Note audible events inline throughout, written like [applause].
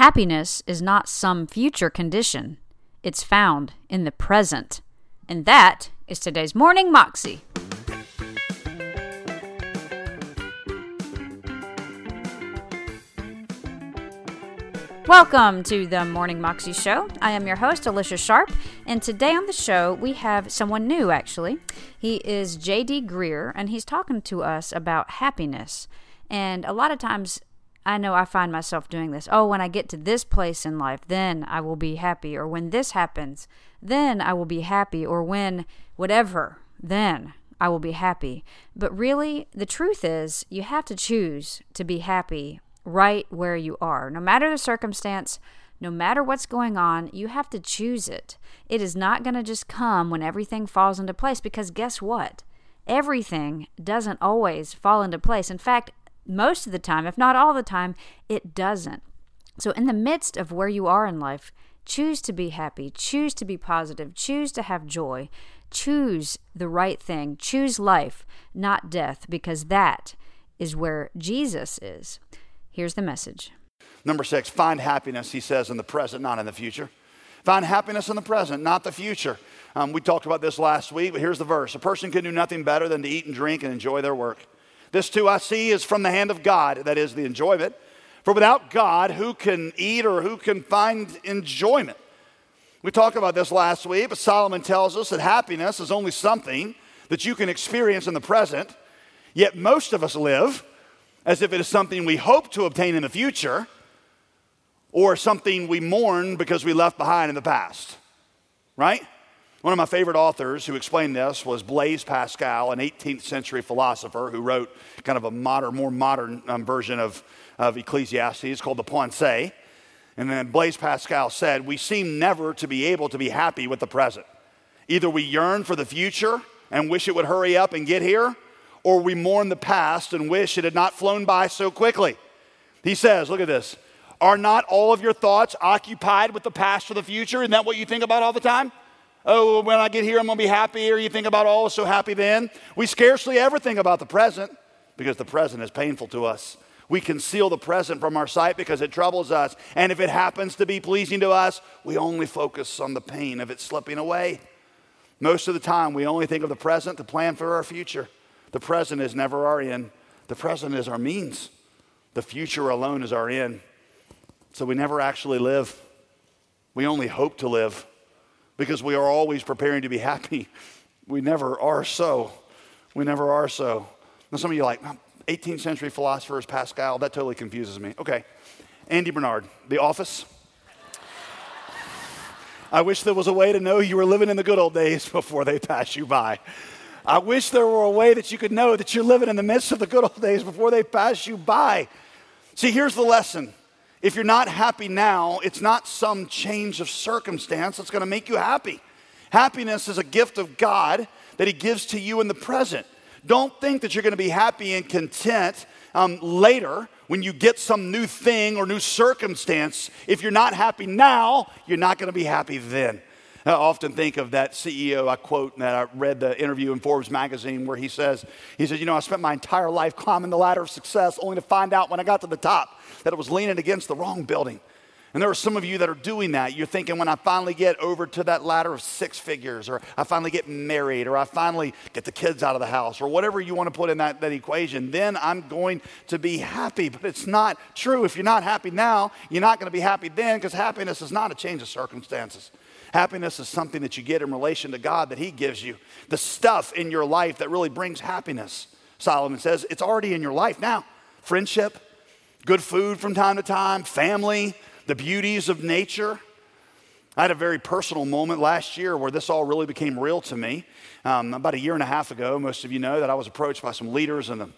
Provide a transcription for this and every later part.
Happiness is not some future condition, it's found in the present. And that is today's Morning Moxie. Welcome to the Morning Moxie Show. I am your host, Alicia Sharp, and today on the show we have someone new actually. He is JD Greear, and he's talking to us about happiness. And a lot of times I know I find myself doing this. Oh, when I get to this place in life, then I will be happy. Or when this happens, then I will be happy. Or when whatever, then I will be happy. But really, the truth is, you have to choose to be happy right where you are. No matter the circumstance, no matter what's going on, you have to choose it. It is not going to just come when everything falls into place because guess what? Everything doesn't always fall into place. In fact, most of the time, if not all the time, it doesn't. So, in the midst of where you are in life, choose to be happy, choose to be positive, choose to have joy, choose the right thing, choose life, not death, because that is where Jesus is. Here's the message. Number six, find happiness, he says, in the present, not in the future. Find happiness in the present, not the future. Um, we talked about this last week, but here's the verse A person can do nothing better than to eat and drink and enjoy their work. This too I see is from the hand of God, that is the enjoyment. For without God, who can eat or who can find enjoyment? We talked about this last week, but Solomon tells us that happiness is only something that you can experience in the present, yet most of us live as if it is something we hope to obtain in the future or something we mourn because we left behind in the past, right? One of my favorite authors who explained this was Blaise Pascal, an 18th century philosopher who wrote kind of a modern, more modern um, version of, of Ecclesiastes called the Pensées. And then Blaise Pascal said, We seem never to be able to be happy with the present. Either we yearn for the future and wish it would hurry up and get here, or we mourn the past and wish it had not flown by so quickly. He says, Look at this. Are not all of your thoughts occupied with the past or the future? Isn't that what you think about all the time? Oh, when I get here, I'm going to be happy, or you think about, oh, so happy then. We scarcely ever think about the present because the present is painful to us. We conceal the present from our sight because it troubles us. And if it happens to be pleasing to us, we only focus on the pain of it slipping away. Most of the time, we only think of the present to plan for our future. The present is never our end, the present is our means. The future alone is our end. So we never actually live, we only hope to live because we are always preparing to be happy. We never are so. We never are so. Now, some of you are like, 18th century philosophers, Pascal, that totally confuses me. Okay. Andy Bernard, The Office. I wish there was a way to know you were living in the good old days before they pass you by. I wish there were a way that you could know that you're living in the midst of the good old days before they pass you by. See, here's the lesson if you're not happy now, it's not some change of circumstance that's going to make you happy. Happiness is a gift of God that He gives to you in the present. Don't think that you're going to be happy and content um, later when you get some new thing or new circumstance. If you're not happy now, you're not going to be happy then. I often think of that CEO I quote that I read the interview in Forbes magazine where he says, he says, you know, I spent my entire life climbing the ladder of success only to find out when I got to the top that it was leaning against the wrong building. And there are some of you that are doing that. You're thinking, when I finally get over to that ladder of six figures, or I finally get married, or I finally get the kids out of the house, or whatever you want to put in that, that equation, then I'm going to be happy. But it's not true. If you're not happy now, you're not going to be happy then because happiness is not a change of circumstances. Happiness is something that you get in relation to God that He gives you. The stuff in your life that really brings happiness. Solomon says it's already in your life now. Friendship, good food from time to time, family, the beauties of nature. I had a very personal moment last year where this all really became real to me. Um, about a year and a half ago, most of you know that I was approached by some leaders in the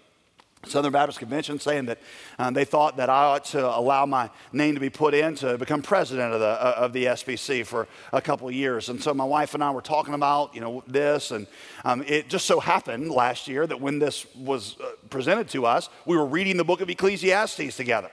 Southern Baptist Convention saying that um, they thought that I ought to allow my name to be put in to become president of the, uh, of the SBC for a couple of years. And so my wife and I were talking about, you know, this. And um, it just so happened last year that when this was uh, presented to us, we were reading the book of Ecclesiastes together.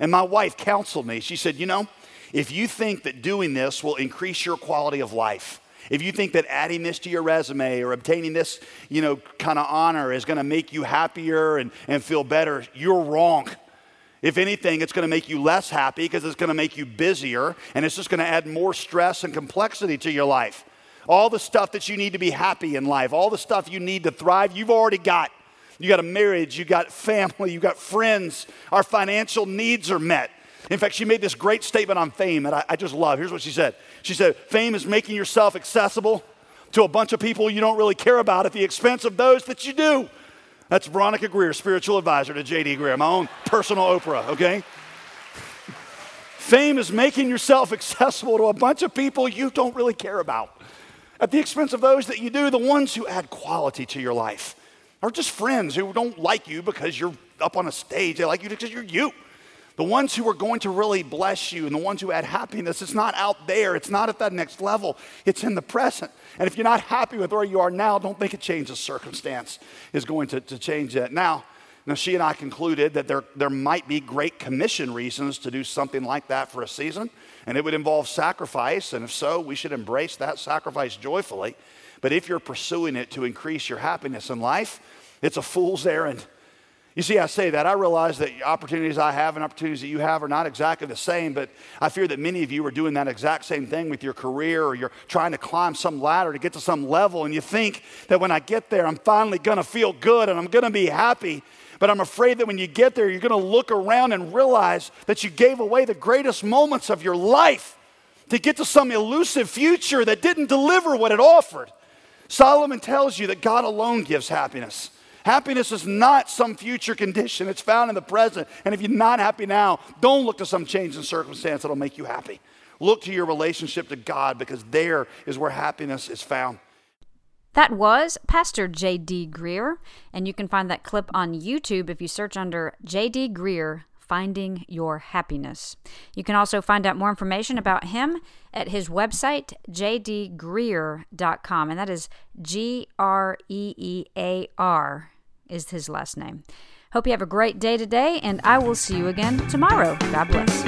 And my wife counseled me. She said, you know, if you think that doing this will increase your quality of life, if you think that adding this to your resume or obtaining this, you know, kind of honor is going to make you happier and, and feel better, you're wrong. If anything, it's going to make you less happy because it's going to make you busier and it's just going to add more stress and complexity to your life. All the stuff that you need to be happy in life, all the stuff you need to thrive, you've already got. You got a marriage, you got family, you got friends. Our financial needs are met. In fact, she made this great statement on fame that I, I just love. Here's what she said She said, Fame is making yourself accessible to a bunch of people you don't really care about at the expense of those that you do. That's Veronica Greear, spiritual advisor to JD Greear, my own personal Oprah, okay? [laughs] Fame is making yourself accessible to a bunch of people you don't really care about at the expense of those that you do, the ones who add quality to your life, or just friends who don't like you because you're up on a stage. They like you because you're you. The ones who are going to really bless you and the ones who add happiness, it's not out there. It's not at that next level. It's in the present. And if you're not happy with where you are now, don't think a change of circumstance is going to, to change that. Now, now, she and I concluded that there, there might be great commission reasons to do something like that for a season, and it would involve sacrifice. And if so, we should embrace that sacrifice joyfully. But if you're pursuing it to increase your happiness in life, it's a fool's errand. You see, I say that. I realize that opportunities I have and opportunities that you have are not exactly the same, but I fear that many of you are doing that exact same thing with your career or you're trying to climb some ladder to get to some level, and you think that when I get there, I'm finally going to feel good and I'm going to be happy. But I'm afraid that when you get there, you're going to look around and realize that you gave away the greatest moments of your life to get to some elusive future that didn't deliver what it offered. Solomon tells you that God alone gives happiness. Happiness is not some future condition, it's found in the present. And if you're not happy now, don't look to some change in circumstance that'll make you happy. Look to your relationship to God because there is where happiness is found. That was Pastor J.D. Greear, and you can find that clip on YouTube if you search under J.D. Greear Finding Your Happiness. You can also find out more information about him at his website, jdgreear.com, and that is G R E E A R is his last name. Hope you have a great day today, and I will see you again tomorrow. God bless.